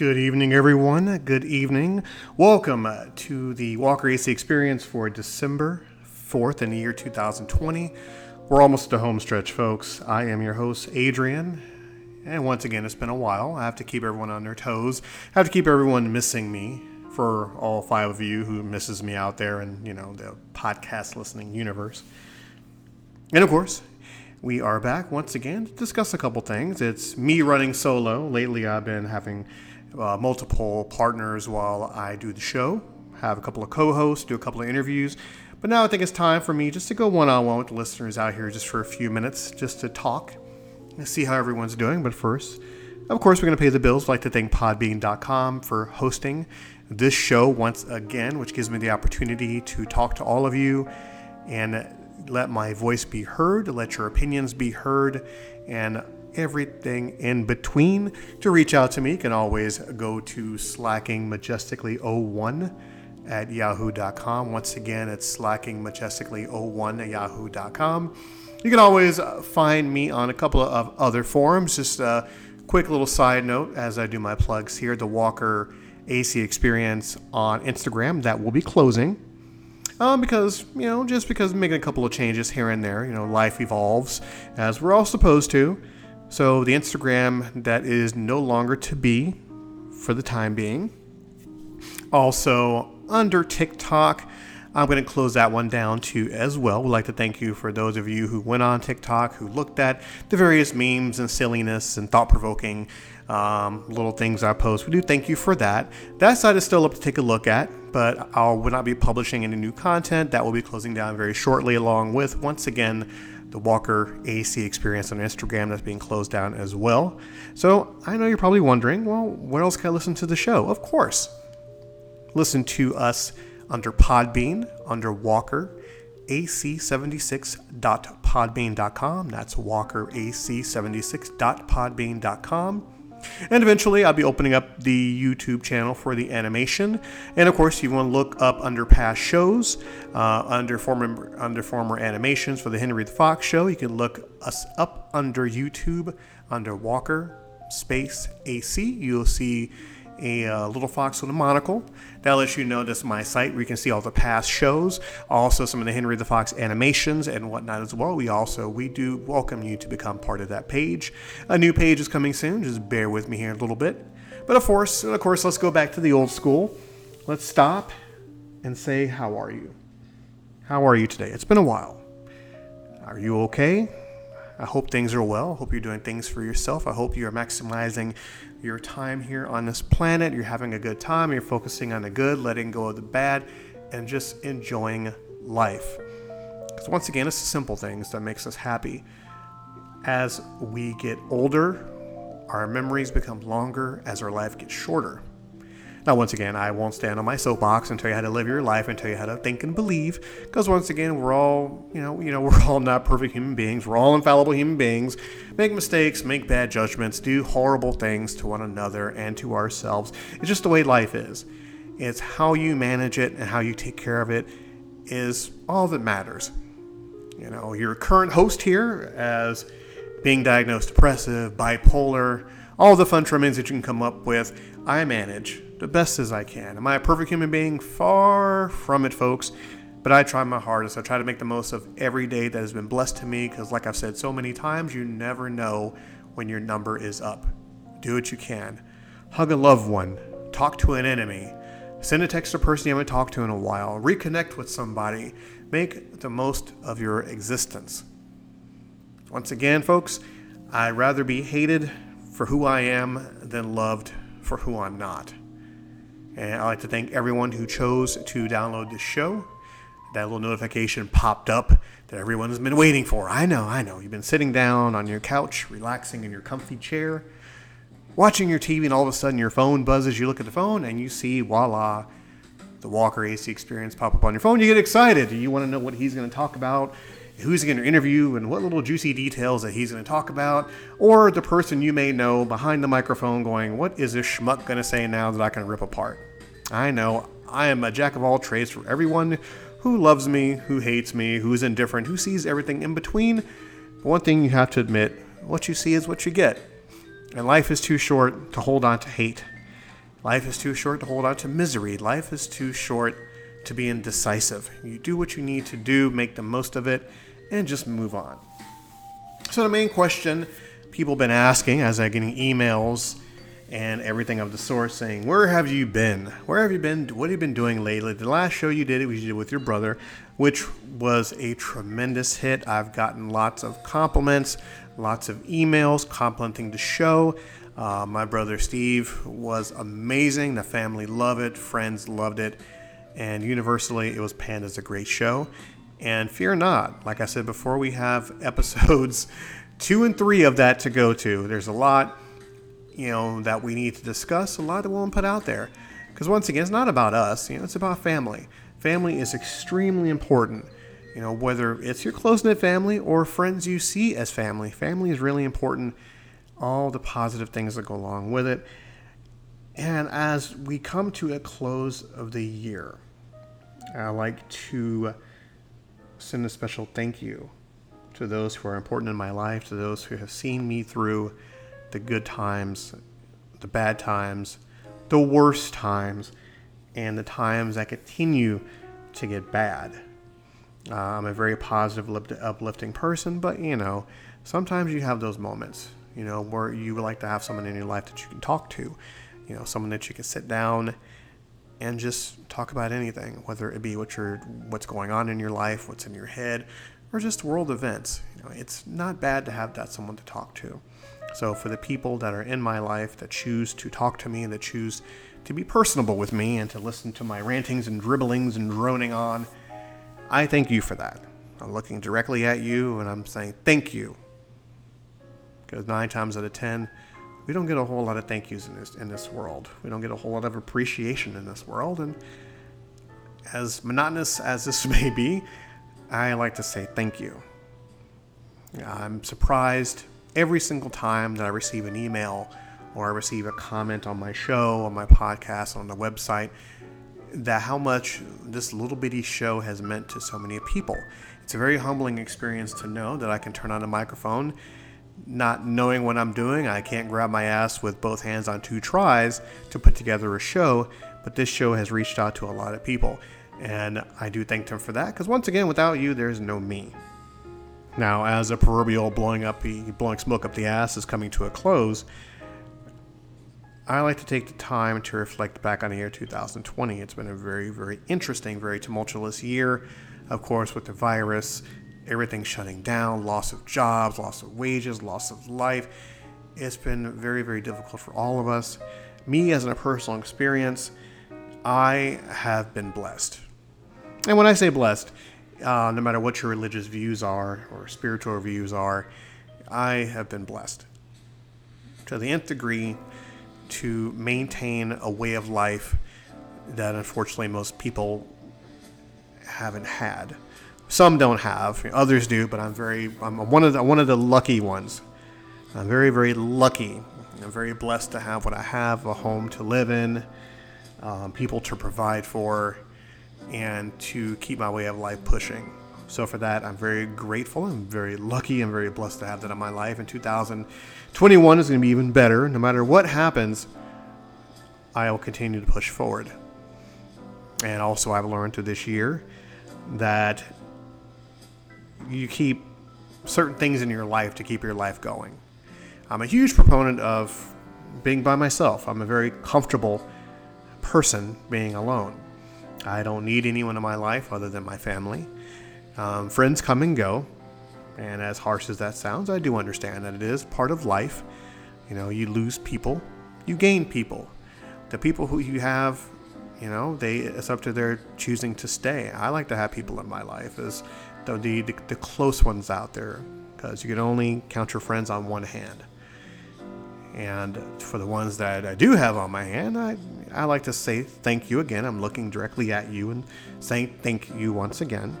Good evening, everyone. Good evening. Welcome uh, to the Walker AC Experience for December 4th in the year 2020. We're almost the home stretch, folks. I am your host, Adrian. And once again, it's been a while. I have to keep everyone on their toes. I have to keep everyone missing me for all five of you who misses me out there in, you know, the podcast listening universe. And of course, we are back once again to discuss a couple things. It's me running solo. Lately, I've been having uh, multiple partners while I do the show, have a couple of co hosts, do a couple of interviews. But now I think it's time for me just to go one on one with the listeners out here just for a few minutes, just to talk and see how everyone's doing. But first, of course, we're going to pay the bills. I'd like to thank Podbean.com for hosting this show once again, which gives me the opportunity to talk to all of you and let my voice be heard, let your opinions be heard, and everything in between. To reach out to me, you can always go to slackingmajestically01 at yahoo.com. Once again, it's slackingmajestically01 at yahoo.com. You can always find me on a couple of other forums. Just a quick little side note as I do my plugs here the Walker AC Experience on Instagram, that will be closing. Um, because, you know, just because I'm making a couple of changes here and there, you know, life evolves as we're all supposed to. So the Instagram that is no longer to be for the time being. Also, under TikTok, I'm going to close that one down too as well. We'd like to thank you for those of you who went on TikTok, who looked at the various memes and silliness and thought provoking um, little things I post. We do thank you for that. That side is still up to take a look at, but I will not be publishing any new content. That will be closing down very shortly, along with, once again, the Walker AC experience on Instagram that's being closed down as well. So I know you're probably wondering, well, where else can I listen to the show? Of course, listen to us under Podbean, under Walker ac76.podbean.com. That's walkerac76.podbean.com. And eventually, I'll be opening up the YouTube channel for the animation. And of course, you want to look up under past shows, uh, under former under former animations for the Henry the Fox show. You can look us up under YouTube under Walker Space AC. You'll see a uh, little fox with a monocle. That lets you is my site where you can see all the past shows, also some of the Henry the Fox animations and whatnot as well. We also we do welcome you to become part of that page. A new page is coming soon. Just bear with me here a little bit. But of course, of course, let's go back to the old school. Let's stop and say, "How are you? How are you today? It's been a while. Are you okay?" I hope things are well. I hope you're doing things for yourself. I hope you're maximizing your time here on this planet. You're having a good time. You're focusing on the good, letting go of the bad, and just enjoying life. Because once again, it's the simple things that makes us happy. As we get older, our memories become longer as our life gets shorter. Now, once again, I won't stand on my soapbox and tell you how to live your life and tell you how to think and believe, because once again, we're all, you know, you know, we're all not perfect human beings. We're all infallible human beings. Make mistakes, make bad judgments, do horrible things to one another and to ourselves. It's just the way life is. It's how you manage it and how you take care of it is all that matters. You know, your current host here as being diagnosed depressive, bipolar, all the fun trimmings that you can come up with, I manage the best as I can. Am I a perfect human being? Far from it, folks. But I try my hardest. I try to make the most of every day that has been blessed to me because, like I've said so many times, you never know when your number is up. Do what you can. Hug a loved one. Talk to an enemy. Send a text to a person you haven't talked to in a while. Reconnect with somebody. Make the most of your existence. Once again, folks, I'd rather be hated for who I am than loved for who I'm not. And I'd like to thank everyone who chose to download this show. That little notification popped up that everyone has been waiting for. I know, I know. You've been sitting down on your couch, relaxing in your comfy chair, watching your TV, and all of a sudden your phone buzzes. You look at the phone and you see, voila, the Walker AC experience pop up on your phone. You get excited. You want to know what he's going to talk about who's going to interview and what little juicy details that he's going to talk about, or the person you may know behind the microphone going, What is this schmuck going to say now that I can rip apart? I know I am a jack of all trades for everyone who loves me, who hates me, who's indifferent, who sees everything in between. But one thing you have to admit what you see is what you get. And life is too short to hold on to hate. Life is too short to hold on to misery. Life is too short to be indecisive. You do what you need to do, make the most of it, and just move on. So, the main question people have been asking as I'm getting emails and everything of the sort saying, Where have you been? Where have you been? What have you been doing lately? The last show you did, it was you did with your brother, which was a tremendous hit. I've gotten lots of compliments, lots of emails complimenting the show. Uh, my brother Steve was amazing. The family loved it, friends loved it, and universally, it was panned as a great show. And fear not, like I said before, we have episodes two and three of that to go to. There's a lot you know, that we need to discuss, a lot that we want to put out there. Because once again, it's not about us, you know, it's about family. Family is extremely important. You know, whether it's your close knit family or friends you see as family, family is really important. All the positive things that go along with it. And as we come to a close of the year, I like to send a special thank you to those who are important in my life, to those who have seen me through the good times, the bad times, the worst times, and the times that continue to get bad. Uh, I'm a very positive, uplifting person, but you know, sometimes you have those moments, you know, where you would like to have someone in your life that you can talk to, you know, someone that you can sit down and just talk about anything, whether it be what you're, what's going on in your life, what's in your head, or just world events. You know, it's not bad to have that someone to talk to. So, for the people that are in my life that choose to talk to me and that choose to be personable with me and to listen to my rantings and dribblings and droning on, I thank you for that. I'm looking directly at you and I'm saying thank you. Because nine times out of ten, we don't get a whole lot of thank yous in this in this world. We don't get a whole lot of appreciation in this world. And as monotonous as this may be, I like to say thank you. I'm surprised every single time that I receive an email or I receive a comment on my show, on my podcast, on the website, that how much this little bitty show has meant to so many people. It's a very humbling experience to know that I can turn on a microphone, not knowing what I'm doing. I can't grab my ass with both hands on two tries to put together a show, but this show has reached out to a lot of people. And I do thank them for that because once again, without you, there's no me. Now, as a proverbial blowing up the blowing smoke up the ass is coming to a close, I like to take the time to reflect back on the year 2020. It's been a very, very interesting, very tumultuous year. Of course, with the virus, everything shutting down, loss of jobs, loss of wages, loss of life. It's been very, very difficult for all of us. Me, as a personal experience, I have been blessed. And when I say blessed, uh, no matter what your religious views are or spiritual views are, I have been blessed to the nth degree to maintain a way of life that unfortunately most people haven't had. Some don't have, others do, but I'm very I'm one of the one of the lucky ones. I'm very very lucky. I'm very blessed to have what I have: a home to live in, um, people to provide for, and to keep my way of life pushing. So for that, I'm very grateful. I'm very lucky. I'm very blessed to have that in my life. And 2021 is going to be even better. No matter what happens, I will continue to push forward. And also, I've learned through this year that you keep certain things in your life to keep your life going. I'm a huge proponent of being by myself. I'm a very comfortable person being alone. I don't need anyone in my life other than my family. Um, friends come and go, and as harsh as that sounds, I do understand that it is part of life. You know, you lose people, you gain people. The people who you have, you know, they it's up to their choosing to stay. I like to have people in my life as the the, the close ones out there, because you can only count your friends on one hand. And for the ones that I do have on my hand, I, I like to say thank you again. I'm looking directly at you and saying thank you once again.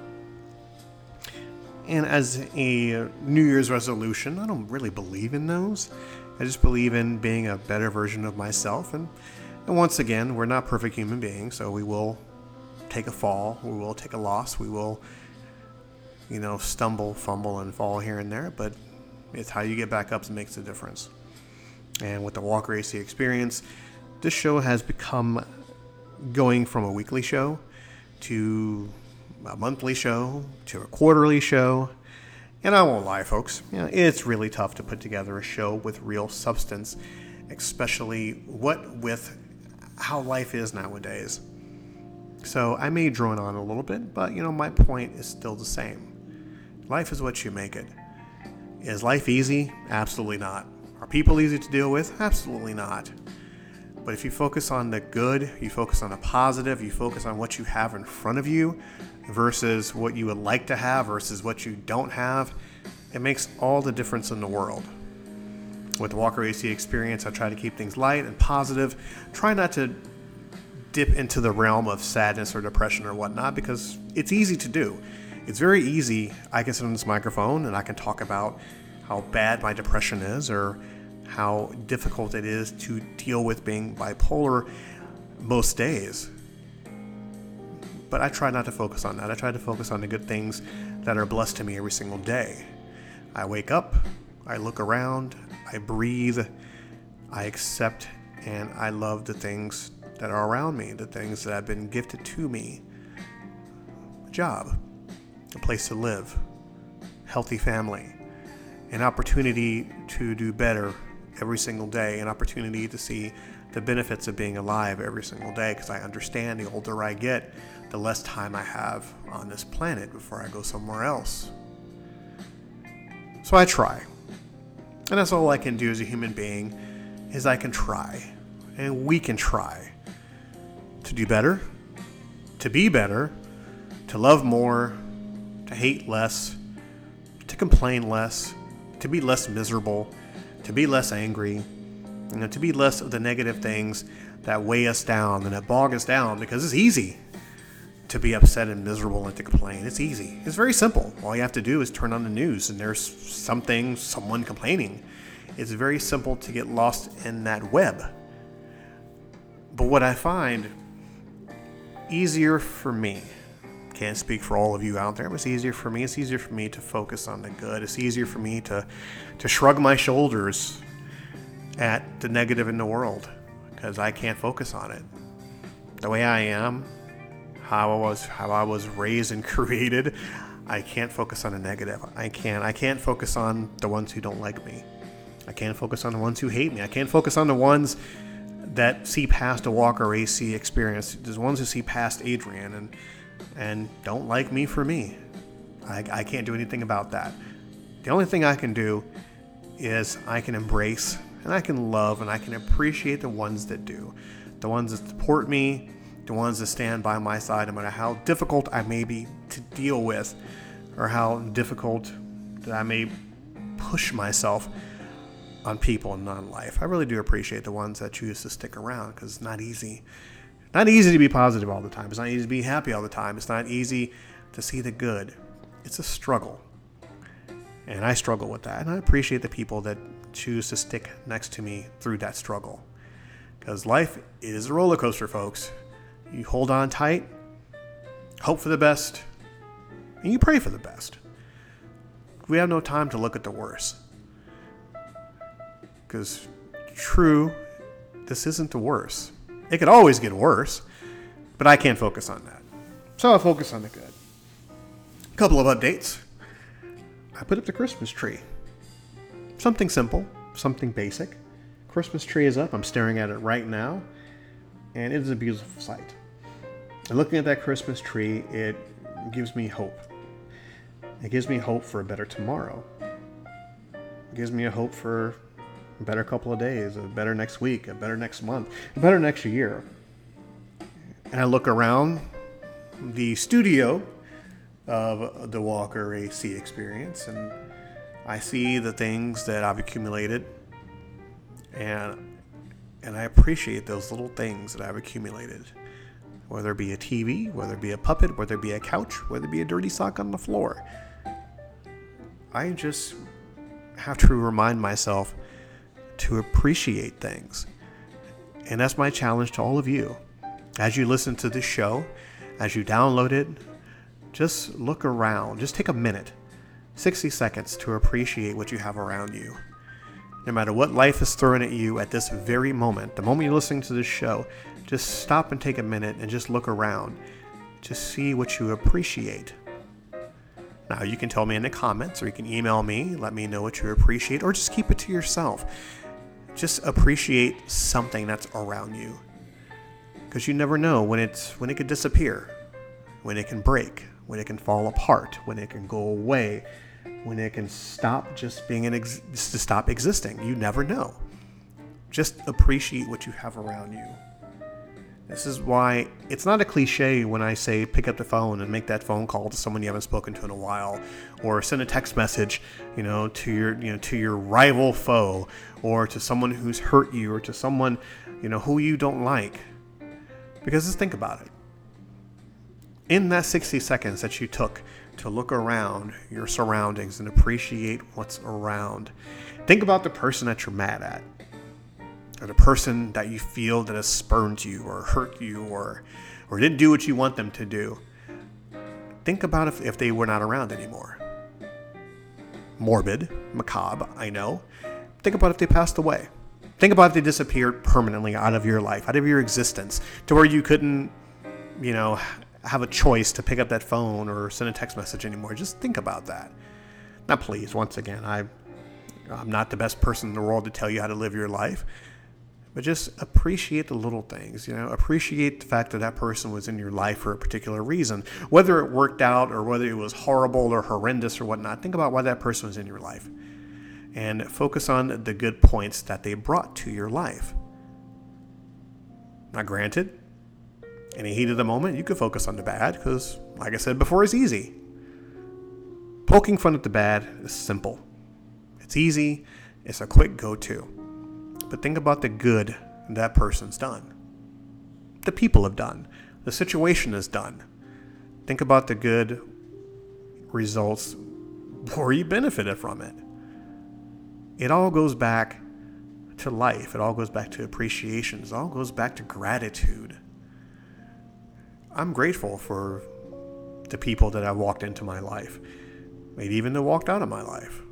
And as a New Year's resolution, I don't really believe in those. I just believe in being a better version of myself. And, and once again, we're not perfect human beings, so we will take a fall, we will take a loss, we will, you know, stumble, fumble, and fall here and there. But it's how you get back up that makes the difference. And with the Walker AC experience, this show has become going from a weekly show to a monthly show to a quarterly show. And I won't lie, folks, you know, it's really tough to put together a show with real substance, especially what with how life is nowadays. So I may drone on a little bit, but you know, my point is still the same. Life is what you make it. Is life easy? Absolutely not. Are people easy to deal with? Absolutely not. But if you focus on the good, you focus on the positive, you focus on what you have in front of you versus what you would like to have versus what you don't have, it makes all the difference in the world. With the Walker AC experience, I try to keep things light and positive. Try not to dip into the realm of sadness or depression or whatnot because it's easy to do. It's very easy. I can sit on this microphone and I can talk about how bad my depression is or how difficult it is to deal with being bipolar most days. But I try not to focus on that. I try to focus on the good things that are blessed to me every single day. I wake up, I look around, I breathe, I accept, and I love the things that are around me, the things that have been gifted to me. Job, a place to live, healthy family, an opportunity to do better every single day, an opportunity to see the benefits of being alive every single day because I understand the older I get, the less time I have on this planet before I go somewhere else. So I try. And that's all I can do as a human being is I can try. And we can try to do better, to be better, to love more, to hate less, to complain less, to be less miserable, to be less angry, you know, to be less of the negative things that weigh us down and that bog us down because it's easy to be upset and miserable and to complain. It's easy. It's very simple. All you have to do is turn on the news and there's something, someone complaining. It's very simple to get lost in that web. But what I find easier for me, can't speak for all of you out there, it's easier for me. It's easier for me to focus on the good. It's easier for me to, to shrug my shoulders at the negative in the world because I can't focus on it. The way I am, how I was how I was raised and created, I can't focus on the negative. I can't I can't focus on the ones who don't like me. I can't focus on the ones who hate me. I can't focus on the ones that see past a Walker AC experience. There's ones who see past Adrian and and don't like me for me. I, I can't do anything about that. The only thing I can do is I can embrace and I can love and I can appreciate the ones that do. The ones that support me, the ones that stand by my side no matter how difficult I may be to deal with or how difficult that I may push myself on people and on life. I really do appreciate the ones that choose to stick around because it's not easy. Not easy to be positive all the time. It's not easy to be happy all the time. It's not easy to see the good. It's a struggle. And I struggle with that. And I appreciate the people that choose to stick next to me through that struggle. Because life is a roller coaster, folks. You hold on tight, hope for the best, and you pray for the best. We have no time to look at the worst. Because, true, this isn't the worst. It could always get worse, but I can't focus on that. So I focus on the good. A couple of updates. I put up the Christmas tree. Something simple, something basic. Christmas tree is up. I'm staring at it right now, and it is a beautiful sight. And looking at that Christmas tree, it gives me hope. It gives me hope for a better tomorrow. It gives me a hope for a better couple of days, a better next week, a better next month, a better next year. And I look around the studio of the Walker AC experience and I see the things that I've accumulated and and I appreciate those little things that I've accumulated. Whether it be a TV, whether it be a puppet, whether it be a couch, whether it be a dirty sock on the floor. I just have to remind myself to appreciate things. And that's my challenge to all of you. As you listen to this show, as you download it, just look around. Just take a minute, 60 seconds to appreciate what you have around you. No matter what life is throwing at you at this very moment, the moment you're listening to this show, just stop and take a minute and just look around. to see what you appreciate. Now, you can tell me in the comments or you can email me, let me know what you appreciate, or just keep it to yourself. Just appreciate something that's around you. Because you never know when it's when it could disappear, when it can break, when it can fall apart, when it can go away, when it can stop just being an ex- to stop existing. You never know. Just appreciate what you have around you. This is why it's not a cliche when I say pick up the phone and make that phone call to someone you haven't spoken to in a while, or send a text message, you know, to your you know to your rival foe, or to someone who's hurt you, or to someone, you know, who you don't like. Because just think about it. In that 60 seconds that you took to look around your surroundings and appreciate what's around, think about the person that you're mad at the person that you feel that has spurned you or hurt you or or didn't do what you want them to do think about if, if they were not around anymore. Morbid macabre i know. Think about if they passed away. Think about if they disappeared permanently out of your life out of your existence to where you couldn't you know have a choice to pick up that phone or send a text message anymore. Just think about that. Now please once again i i'm not the best person in the world to tell you how to live your life but just appreciate the little things you know? Appreciate the fact that that person was in your life for a particular reason. Whether it worked out or whether it was horrible or horrendous or whatnot think about why that person was in your life. And focus on the good points that they brought to your life. Now granted in a heat of the moment you could focus on the bad because like i said before it's easy. Poking fun at the bad is simple. It's easy. It's a quick go-to but think about the good that person's done. The people have done. The situation has done. Think about the good results where you benefited from it. It all goes back to life. It all goes back to appreciation. It all goes back to gratitude. I'm grateful for the people that have walked into my life, maybe even that walked out of my life.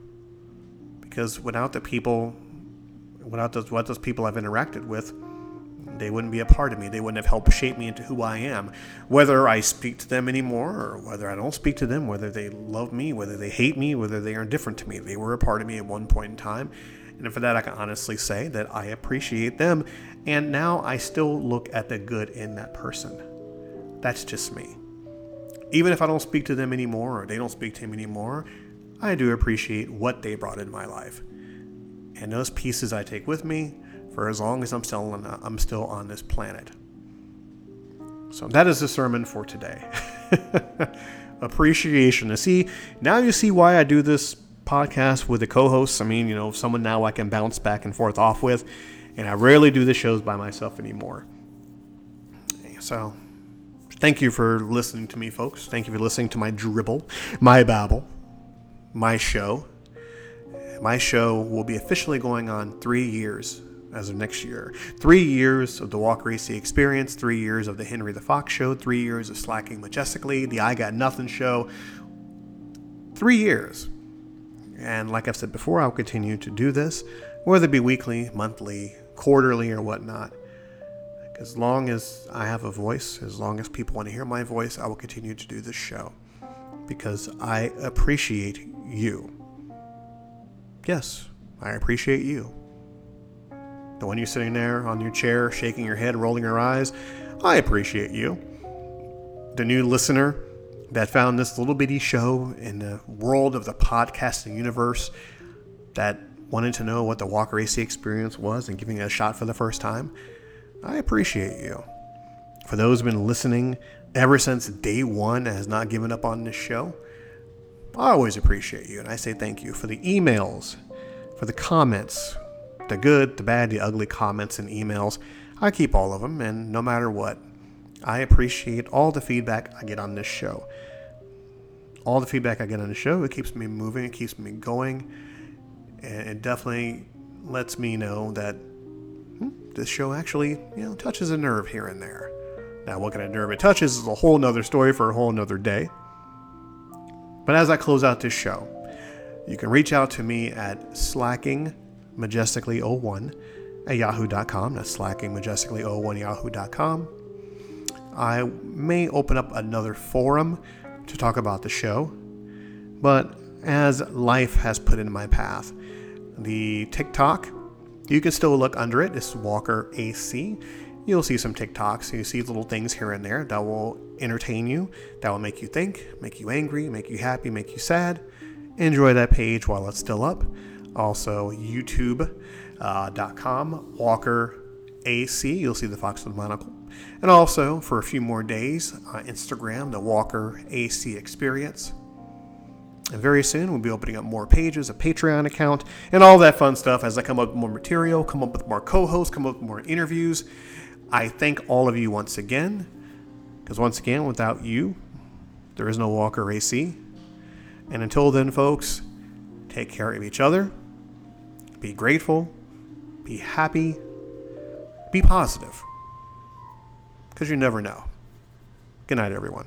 Because without the people without those those people I've interacted with, they wouldn't be a part of me. They wouldn't have helped shape me into who I am. Whether I speak to them anymore or whether I don't speak to them, whether they love me, whether they hate me, whether they are indifferent to me, they were a part of me at one point in time. And for that, I can honestly say that I appreciate them. And now I still look at the good in that person. That's just me. Even if I don't speak to them anymore or they don't speak to me anymore, I do appreciate what they brought in my life and those pieces I take with me for as long as I'm still on, I'm still on this planet. So that is the sermon for today. Appreciation. To see now you see why I do this podcast with the co-hosts. I mean, you know, someone now I can bounce back and forth off with, and I rarely do the shows by myself anymore. So, thank you for listening to me, folks. Thank you for listening to my dribble, my babble, my show. My show will be officially going on three years as of next year. Three years of the Walker AC experience, three years of the Henry the Fox show, three years of Slacking Majestically, the I Got Nothing show. Three years. And like I've said before, I'll continue to do this, whether it be weekly, monthly, quarterly, or whatnot. As long as I have a voice, as long as people want to hear my voice, I will continue to do this show because I appreciate you. Yes, I appreciate you. The one you're sitting there on your chair, shaking your head, rolling your eyes, I appreciate you. The new listener that found this little bitty show in the world of the podcasting universe that wanted to know what the Walker AC experience was and giving it a shot for the first time, I appreciate you. For those who've been listening ever since day one and has not given up on this show, I always appreciate you, and I say thank you for the emails, for the comments, the good, the bad, the ugly comments and emails. I keep all of them, and no matter what, I appreciate all the feedback I get on this show. All the feedback I get on the show, it keeps me moving, it keeps me going, and it definitely lets me know that hmm, this show actually, you know, touches a nerve here and there. Now, what kind of nerve it touches is a whole nother story for a whole nother day. But as I close out this show, you can reach out to me at slacking majestically01 at yahoo.com. That's slacking majestically01 yahoo.com. I may open up another forum to talk about the show, but as life has put in my path, the TikTok, you can still look under it. Is Walker AC. You'll see some TikToks. You see little things here and there that will entertain you, that will make you think, make you angry, make you happy, make you sad. Enjoy that page while it's still up. Also, youtube.com, uh, Walker AC. You'll see the fox with the monocle. And also, for a few more days, uh, Instagram, the Walker AC Experience. And very soon, we'll be opening up more pages, a Patreon account, and all that fun stuff as I come up with more material, come up with more co hosts, come up with more interviews. I thank all of you once again, because once again, without you, there is no Walker AC. And until then, folks, take care of each other, be grateful, be happy, be positive, because you never know. Good night, everyone.